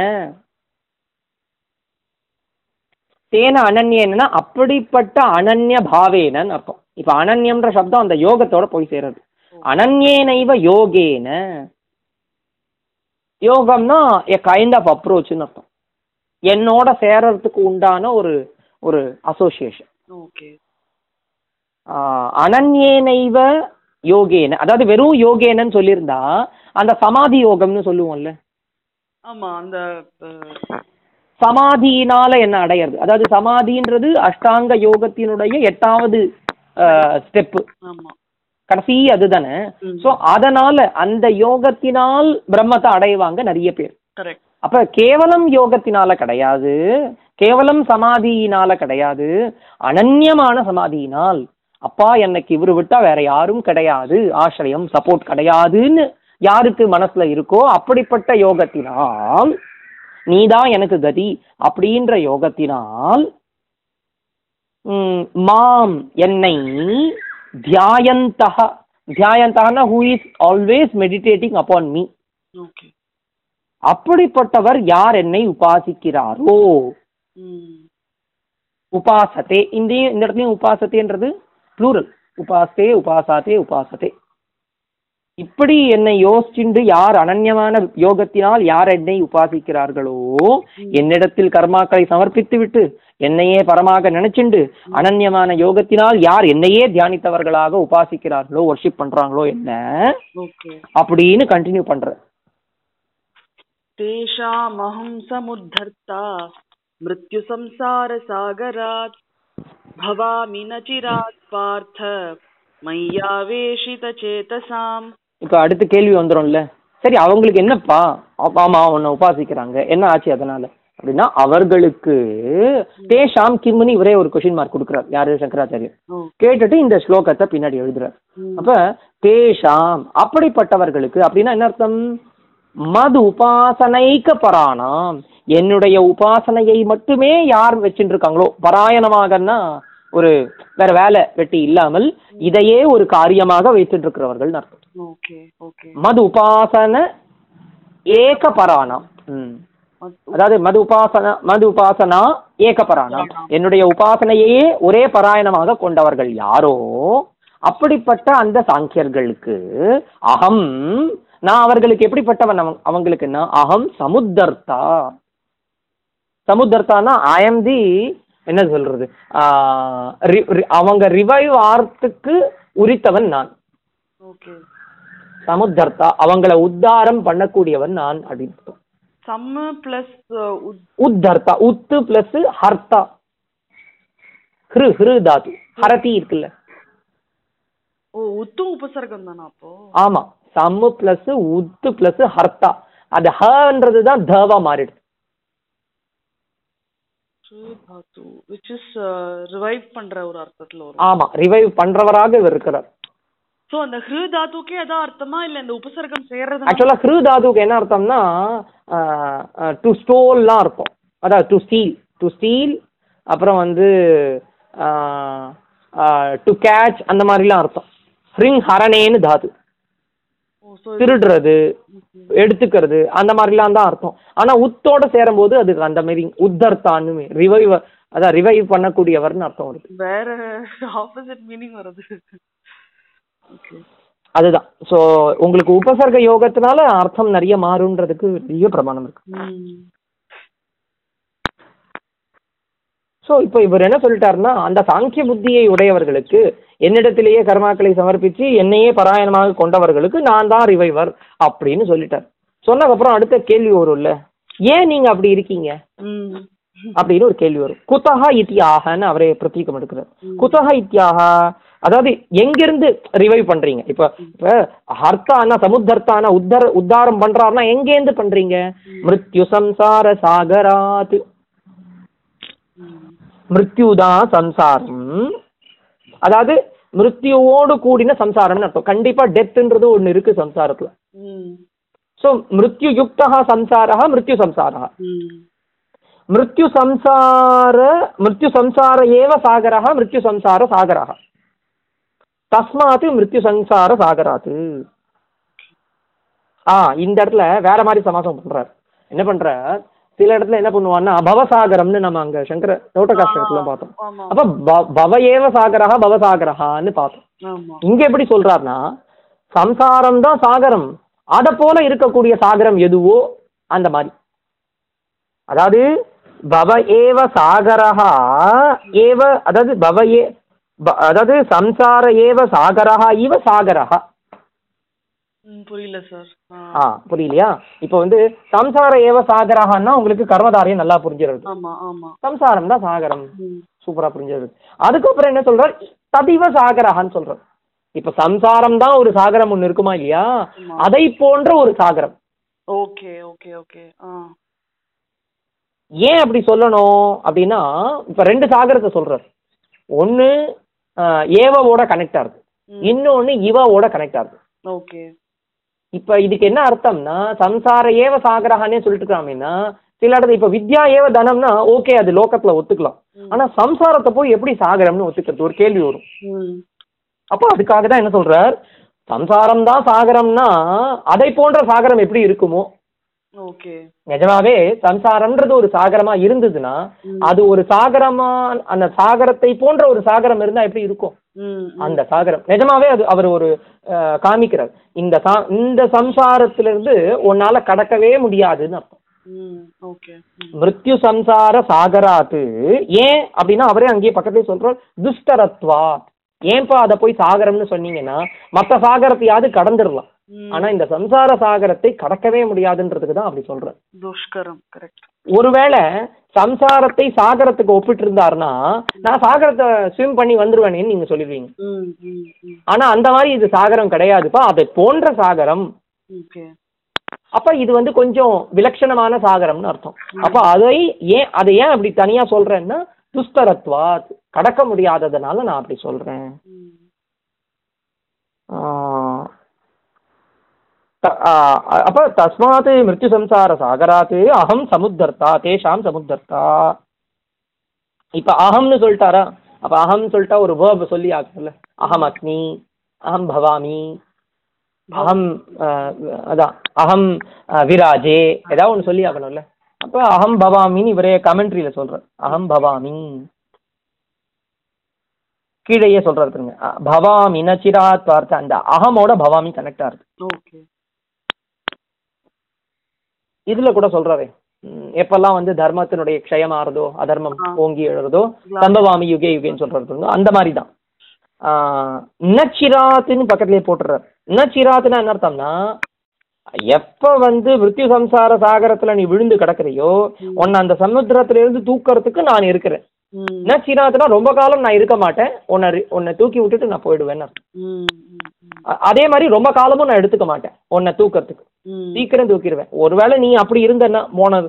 தேன அனன்யேனா அப்படிப்பட்ட அனன்ய பாவேனன்னு அர்த்தம். இப்ப அனன்யம்ன்ற சப்தம் அந்த யோகத்தோட போய் சேருது. அனன்யேனைவ யோகேன. யோகம்னா எ கைண்ட் ஆஃப் அப்ரோச்னு அர்த்தம். என்னோட சேரறதுக்கு உண்டான ஒரு ஒரு அசோசியேஷன் ஓகே. அனன்யேனைவ யோகேன. அதாவது வெறும் யோகேனன்னு சொல்லியிருந்தா அந்த சமாதி யோகம்னு சொல்லுவோம்ல. ஆமா அந்த சமாதியினால என்ன அடையிறது? அதாவது சமாதின்றது அஷ்டாங்க யோகத்தினுடைய எட்டாவது ஸ்டெப்பு கடைசி அதுதானே. சோ அதனால அந்த யோகத்தினால் பிரம்மத்தை அடைவாங்க நிறைய பேர். அப்ப கேவலம் யோகத்தினால கிடையாது. கேவலம் சமாதியினால கிடையாது. அனன்யமான சமாதியினால். அப்பா எனக்கு இவரு விட்டா வேற யாரும் கிடையாது. ஆசிரியம் சப்போர்ட் கிடையாதுன்னு யாருக்கு மனசுல இருக்கோ அப்படிப்பட்ட யோகத்தினால் நீதான் எனக்கு கதி அப்படின்ற யோகத்தினால் மாம் என்னை தியாயந்தக தியாயந்தகனா who is always meditating upon me அப்படிப்பட்டவர் யார் என்னை உபாசிக்கிறாரோ? உபாசத்தே இந்த இந்த இடத்துலயும் உபாசத்தேன்றது ப்ளூரல் உபாசத்தே உபாசாத்தே உபாசத்தே. இப்படி என்னை யோசிச்சின்று யார் அனன்யமான யோகத்தினால் யார் என்னை உபாசிக்கிறார்களோ என்னிடத்தில் கர்மாக்களை சமர்ப்பித்து விட்டு என்னையே பரமாக நினைச்சிண்டு அனன்யமான யோகத்தினால் யார் என்னையே தியானித்தவர்களாக உபாசிக்கிறார்களோ ஒர்ஷிப் பண்றாங்களோ என்ன? அப்படின்னு கண்டினியூ பண்ற. தேஷாமஹம் சமுத்தர்த்தா மிருத்யு சம்சார சாகராத் பவாமி நச்சிராத் பார்த்த மையாவேஷித சேதசாம் இப்போ அடுத்த கேள்வி வந்துரும்ல. சரி அவங்களுக்கு என்னப்பா? அப்ப ஆமா உன்னை உபாசிக்கிறாங்க. என்ன ஆச்சு அதனால? அப்படின்னா அவர்களுக்கு தேஷாம் கிம்னு இவரே ஒரு கொஷின் மார்க் கொடுக்குறார். யாரு? சங்கராச்சாரியர். கேட்டுட்டு இந்த ஸ்லோகத்தை பின்னாடி எழுதுறார். அப்ப தேஷாம் அப்படிப்பட்டவர்களுக்கு அப்படின்னா என்ன அர்த்தம்? மது உபாசனைக்க பராணாம். என்னுடைய உபாசனையை மட்டுமே யார் வச்சுட்டு இருக்காங்களோ பராயணமாகன்னா ஒரு வேற வேலை வெட்டி இல்லாமல் இதையே ஒரு காரியமாக வைத்துட்டு இருக்கிறவர்கள் அர்த்தம். மது உபாசன ஏக பராணாம். ம். அதாவது மது உபாசனா மது உபாசனா ஏக பராணாம். என்னுடைய உபாசனையே ஒரே பராயணமாக கொண்டவர்கள் யாரோ அப்படிப்பட்ட அந்த சாங்கியர்களுக்கு அகம் நான் அவர்களுக்கு எப்படிப்பட்டவன் அவங்- அவங்களுக்குன்னா அகம் சமுத்தர்த்தா. சமுத்தர்த்தானா ஐ எம் தி என்ன சொல்றது? அவங்க ரிவைவ் ஆர்த்துக்கு உரித்தவன் நான். ஓகே. சமுத்தர்த்தா அவங்கள உத்தாரம் பண்ணக்கூடியவன் நான் அப்படின்னு. சம்ம பிளஸ் உத்தர்த்தா உத்து பிளஸ் ஹர்த்தா. ஹிரு ஹிரு தாது. ஹரதி இருக்குல்ல. ஓ உத்தும் உபசர்க்கம் தானா அப்போ? ஆமா. சம்மு பிளஸ் உத்து பிளஸ் ஹர்த்தா. அது ஹன்றது தான் தவா மாறிடுது. விச் இஸ் ரிவைவ் பண்ற ஒரு அர்த்தத்துல வரும். ஆமா ரிவைவ் பண்றவராக இவர் இருக்கிறார். சோ அந்த ஹிரு தாத்துக்கே அதான் அர்த்தமா? இல்ல இந்த உபசர்க்கம் சேர்றது ஆக்சுவலா ஹிரு தாதுக்கு என்ன அர்த்தம்னா டு ஸ்டோல்லாம் இருக்கும் அதாவது டு ஸ்டீல் டு ஸ்டீல் அப்புறம் வந்து டு கேட்ச் அந்த மாதிரிலாம் அர்த்தம். ஹ்ரிங் ஹரணேன்னு தாது. திருடுறது எடுத்துக்கிறது அந்த மாதிரிலாம் தான் அர்த்தம். ஆனா உத்தோட சேரும்போது அதுக்கு அந்த மாதிரி உத்தர்த்தான்னு ரிவைவ் அதான் ரிவைவ் பண்ணக்கூடியவர்னு அர்த்தம் வருது. வேற ஆப்போசிட் மீனிங் வருது. அதுதான். ஸோ உங்களுக்கு உபசர்க யோகத்தினால அர்த்தம் நிறைய மாறுன்றதுக்கு பெரிய பிரமாணம் இருக்கு ம் ஸோ இப்போ இவர் என்ன சொல்லிட்டாருன்னா அந்த சாங்கிய புத்தியை உடையவர்களுக்கு என்னிடத்திலேயே கர்மாக்களை சமர்ப்பிச்சு என்னையே பராயணமாக கொண்டவர்களுக்கு நான் தான் ரிவைவர் அப்படின்னு சொல்லிட்டார். சொன்னதுக்கப்புறம் அடுத்த கேள்வி வரும்ல ஏன் நீங்க அப்படி இருக்கீங்க? அப்படின்னு ஒரு கேள்வி வரும். குத்தகா இத்தியாகன்னு அவரே பிரதீகம் எடுக்கிறார். குத்தகா இத்தியாகா அதாவது எங்கிருந்து ரிவைவ் பண்றீங்க? இப்ப இப்ப ஹர்த்தானா சமுத்தர்த்தானா உத்தர உத்தாரம் பண்றாருன்னா எங்கேருந்து பண்றீங்க? மிருத்யு சம்சார சாகராத். மிருத்யுதான் சம்சாரம். அதாவது மிருத்யுவோடு கூடின சம்சாரம்னு அர்த்தம். கண்டிப்பா டெத்துன்றது ஒண்ணு இருக்கு சம்சாரத்துல. ஸோ மிருத்யு யுக்தா சம்சாரா மிருத்யு சம்சாரா மிருத்யு சம்சார மிருத்யு சம்சார ஏவ சாகரா மிருத்யு சம்சார சாகரா தஸ்மாத் மிருத்யு சம்சார சாகராத்து. ஆ இந்த இடத்துல வேற மாதிரி சமாசம் பண்றார். என்ன பண்றார்? சில இடத்துல என்ன பண்ணுவான்னா பவசாகரம்னு நம்ம அங்க சங்கர தோட்டகாஷ்டத்துல பார்த்தோம். அப்ப ப- பவ ஏவ சாகரஹா பவசாகரஹான்னு பார்த்தோம். இங்க எப்படி சொல்றாருன்னா சம்சாரம் தான் சாகரம். அத போல இருக்கக்கூடிய சாகரம் எதுவோ அந்த மாதிரி. அதாவது பவ ஏவ சாகரஹா ஏவ அதாவது பவ ஏ அதாவது சம்சார ஏவ சாகரஹா இவ சாகரஹா. புரியல சார் ஆ. புரியலையா? இப்போ வந்து சம்சார ஏவ சாகரஹான்னா உங்களுக்கு கர்மதாரியம் நல்லா புரிஞ்சிருது. ஆமா ஆமா. சம்சாரம் தான் சாகரம். சூப்பரா புரிஞ்சது அதுக்கப்புறம் என்ன சொல்றார்? ததிவ சாகரஹான்னு சொல்றார். இப்ப சம்சாரம் தான் ஒரு சாகரம் ஒண்ணு இருக்குமா இல்லையா. அதை போன்ற ஒரு சாகரம். Okay okay okay. ஏன் அப்படி சொல்லணும் அப்படின்னா இப்ப ரெண்டு சாகரத்தை சொல்றார். ஆஹ், ஏவவோட கனெக்ட் ஆகுது. இன்னொன்னு இவவோட கனெக்ட் ஆகுது. ஓகே. இப்ப இதுக்கு என்ன அர்த்தம்னா சம்சார ஏவ சாகரஹானே சொல்லிட்டு இருக்காமேனா சில இடத்துல இப்ப வித்யா ஏவ தனம்னா ஓகே அது லோகத்துல ஒத்துக்கலாம். ம். ஆனா சம்சாரத்தை போய் எப்படி சாகரம்னு ஒத்துக்கிறது? ஒரு கேள்வி வரும். அப்போ அதுக்காக தான் என்ன சொல்றார்? சம்சாரம் தான் சாகரம்னா அதை போன்ற சாகரம் எப்படி இருக்குமோ நிஜமாவே சம்சாரம்ன்றது ஒரு சாகரமா இருந்ததுன்னா. அது ஒரு சாகரமா அந்த சாகரத்தை போன்ற ஒரு சாகரம் இருந்தா எப்படி இருக்கும்? அந்த சாகரம். நிஜமாவே அது அவர் ஒரு காமிக்கிறார். இந்த சா இந்த சம்சாரத்திலிருந்து உன்னால கடக்கவே முடியாதுன்னு அர்த்தம். மிருத்யு சம்சார சாகராத்து. ஏன் அப்படின்னா அவரே அங்கேயே பக்கத்துலயே சொல்றார் துஷ்டரத்வா. ஏன்பா அதை போய் சாகரம்னு சொன்னீங்கன்னா மற்ற சாகரத்தையாவது கடந்துடலாம். ஆனா இந்த சம்சார சாகரத்தை கடக்கவே முடியாதுன்றதுக்கு தான் அப்படி சொல்றேன். துஷ்கரம் கரெக்ட் ஒருவேளை சம்சாரத்தை சாகரத்துக்கு ஒப்பிட்டு இருந்தாருன்னா நான் சாகரத்தை ஸ்விம் பண்ணி வந்துருவேனேன்னு நீங்க சொல்லிடுவீங்க. ஆனா அந்த மாதிரி இது சாகரம் கிடையாதுப்பா அதை போன்ற சாகரம். அப்ப இது வந்து கொஞ்சம் விலட்சணமான சாகரம்னு அர்த்தம். அப்ப அதை ஏன் அதை ஏன் அப்படி தனியா சொல்றேன்னா துஸ்தரத்வா கடக்க முடியாததுனால நான் அப்படி சொல்றேன். அப்ப தஸ்மாத் மிருத்யு சம்சார சாகராத் அகம் சமுத்தர்த்தா தேஷாம் சமுத்தர்த்தா இப்ப அகம்னு சொல்லிட்டாரா அப்ப அகம் சொல்லிட்டா ஒரு வேர்ப் சொல்லி ஆகல அகம் அக்னி அகம் பவாமி அகம் அதான் அகம் விராஜே ஏதாவது ஒன்று சொல்லி ஆகணும்ல அப்ப அகம் பவாமின்னு இவரே கமெண்ட்ரியில சொல்றார் அகம் பவாமி கீழேயே சொல்றாரு பாருங்க பவாமி நச்சிராத் பார்த்த அந்த அகமோட பவாமி கனெக்ட் ஆகுது ஓகே இதுல கூட சொல்றாரு. எப்பெல்லாம் வந்து தர்மத்தினுடைய க்ஷயம் ஆறுதோ அதர்மம். ஓங்கி எழுறதோ சம்பவாமி யுகே யுகேன்னு சொல்றது அந்த மாதிரி தான் நச்சிராத்துன்னு பக்கத்துலயே போட்டுறாரு. நச்சிராத்துன்னா என்ன அர்த்தம்னா எப்ப வந்து மிருத்யு சம்சார சாகரத்துல நீ விழுந்து கிடக்குறியோ உன்னை அந்த சமுத்திரத்துல இருந்து தூக்கறதுக்கு நான் இருக்கிறேன். நச்சிராத்துனா ரொம்ப காலம் நான் இருக்க மாட்டேன். உன்னை உன்னை தூக்கி விட்டுட்டு நான் போயிடுவேன்னு அ- அதே மாதிரி ரொம்ப காலமும் நான் எடுத்துக்க மாட்டேன். உன்னை தூக்கறதுக்கு. சீக்கிரம் தூக்கிடுவேன் ஒருவேளை நீ அப்படி இருந்தன்னா போன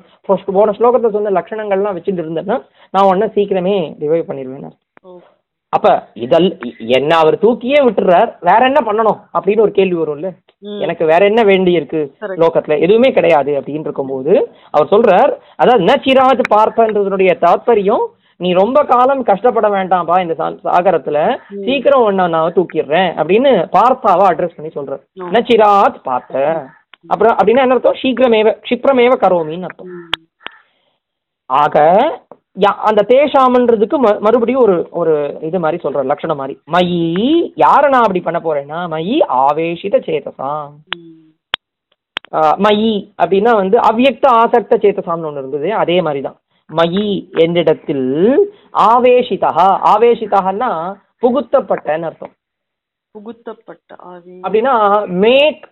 போன ஸ்லோகத்துல சொன்ன லட்சணங்கள்லாம் வச்சுட்டு இருந்தேன்னா நான் உன்னை சீக்கிரமே ரிவைவ் பண்ணிடுவேன் அப்ப இதல் என்ன அவர் தூக்கியே விட்டுறார் வேற என்ன பண்ணணும்? அப்படின்னு ஒரு கேள்வி வரும்ல. எனக்கு வேற என்ன வேண்டி இருக்கு. லோகத்துல? எதுவுமே கிடையாது அப்படின்னு இருக்கும்போது அவர் சொல்றார் அதாவது நச்சிராஜ் பார்ப்பன்றதுடைய தாத்பரியம் நீ ரொம்ப காலம் கஷ்டப்பட வேண்டாம்ப்பா இந்த சா- சாகரத்துல. சீக்கிரம் ஒன்ன நான் தூக்கிடுறேன் அப்படின்னு பார்த்தாவா அட்ரஸ் பண்ணி சொல்றார். நச்சிராத் பார்த்த? அப்புறம் அப்படின்னா என்ன அர்த்தம்? சீக்கிரமேவ க்ஷிப்ரமேவ கரோமின்னு அர்த்தம். ஆக அந்த தேஷாமன்றதுக்கு ம- மறுபடியும் ஒரு ஒரு இது மாதிரி சொல்ற லட்சணம் மாதிரி. மயி யார நான் அப்படி பண்ண போறேன்னா மயி ஆவேஷித சேதசாம். மயி அப்படின்னா வந்து அவ்யக்த ஆசக்த சேத்தசாம்னு ஒன்று இருந்தது அதே மாதிரி தான் மயி என்னிடத்தில் ஆவேஷிதா ஆவேஷிதான்னா புகுத்தப்பட்டன்னு அர்த்தம். புகுத்தப்பட்ட அப்படின்னா மேக்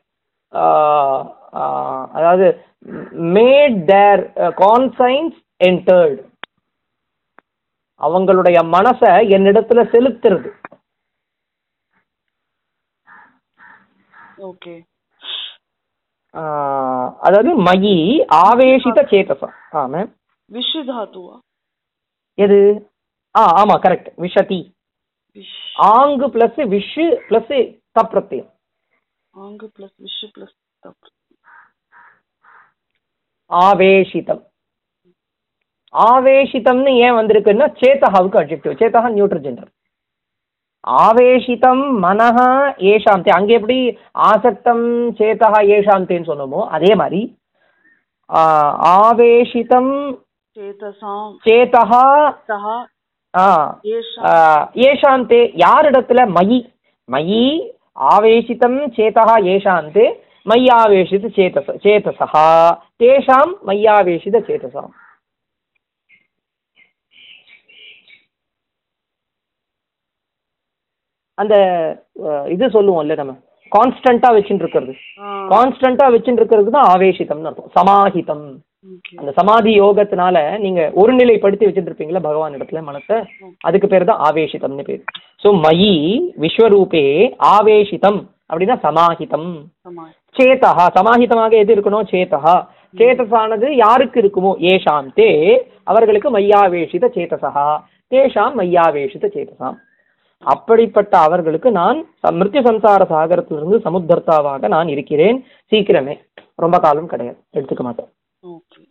அதாவது மேட் தேர் கான்சைன்ஸ் என்டர்டு அவங்களுடைய மனசை என்னிடத்துல செலுத்துறது. ஓகே. அதாவது மயி ஆவேஷித சேதசா. ஆ மேம் விஷு தாத்துவா எது? ஆ ஆமா கரெக்ட் விஷதி. விஷ். ஆங்கு பிளஸ் விஷு பிளஸ் தப்ரத்தியம் ஆங்கு பிளஸ் விஷு பிளஸ் ஆவேஷிதம். ஆவேஷிதம்னு ஏன் வந்திருக்குன்னா சேத்தகாவுக்கு அட்ஜெக்டிவ் சேத்தகா நியூட்ரல் ஜெண்டர் ஆவேஷிதம் மனஹ ஏஷாந்தே. அங்க எப்படி ஆசக்தம் சேத்தகா ஏஷாந்தேன்னு சொன்னோமோ அதே மாதிரி ஆவேஷிதம் ஆ, ஏஷாந்தே யாரிடத்துல மயி மயி ஆவேஷிதம் சேத்தகா ஏஷாந்தே மய்யாவேஷித சேதச சேதசா தேஷாம் மய்யாவேஷித சேதசாம் அந்த இது சொல்லுவோம்ல நம்ம கான்ஸ்டண்டா வச்சுட்டு இருக்கிறது கான்ஸ்டண்டா வச்சுட்டு இருக்கிறது தான் ஆவேஷிதம்னு அர்த்தம். சமாஹிதம் அந்த சமாதி யோகத்தினால நீங்க ஒருநிலைப்படுத்தி வச்சுட்டு இருப்பீங்களா பகவான் இடத்துல மனசை அதுக்கு பேர் தான் ஆவேஷிதம்னு பேர். ஸோ மயி விஸ்வரூபே ஆவேஷிதம் அப்படின்னா சமாஹிதம். சமா சேதா சமாஹிதமாக எது இருக்கணும்? சேதா சேதசானது யாருக்கு இருக்குமோ? ஏஷாந்தே அவர்களுக்கு மையாவேஷித சேதசா தேஷாம் மையாவேஷித சேதசாம். அப்படிப்பட்ட அவர்களுக்கு நான் மிருத்யு சம்சார சாகரத்திலிருந்து சமுத்தர்த்தாவாக நான் இருக்கிறேன். சீக்கிரமே. ரொம்ப காலம் கிடையாது. எடுத்துக்க மாட்டேன். ஓகே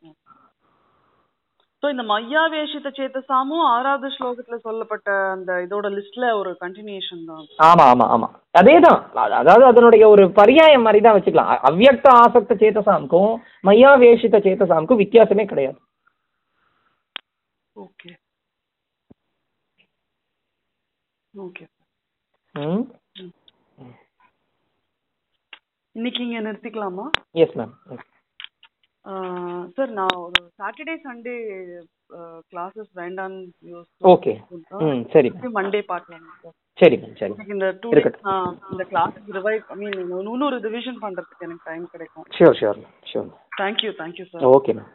ஸோ இந்த மையாவேஷித சேத்தசாமும் ஆறாவது ஸ்லோகத்துல சொல்லப்பட்ட அந்த இதோட லிஸ்ட்ல ஒரு கண்டினியூஷன் தான். ஆமா ஆமா ஆமா. அதேதான். அதாவது அதனுடைய ஒரு பரியாயம் மாதிரி தான் வச்சுக்கலாம். அ- அவ்யக்த ஆசக்த சேத்தசாம்க்கும் மையாவேஷித சேத்தசாம்க்கும் வித்தியாசமே கிடையாது. ஓகே. ஓகே. ம்? இன்னைக்கு இங்க நிறுத்திக்கலாமா? எஸ் மேம் சார் நான் ஒரு சாட்டர்டே சண்டே கிளாஸஸ் வேண்டாம்னு ஓகே ம் சரி. மண்டே பார்க்கலாம் சார் சரி சரி. எனக்கு இந்த டூ இந்த கிளாஸுக்கு ரிவைவ் ஐ மீன் இன்னொரு ரிவிஷன் பண்றதுக்கு எனக்கு டைம் கிடைக்கும். Sure sure sure thank you thank you sir okay ma'am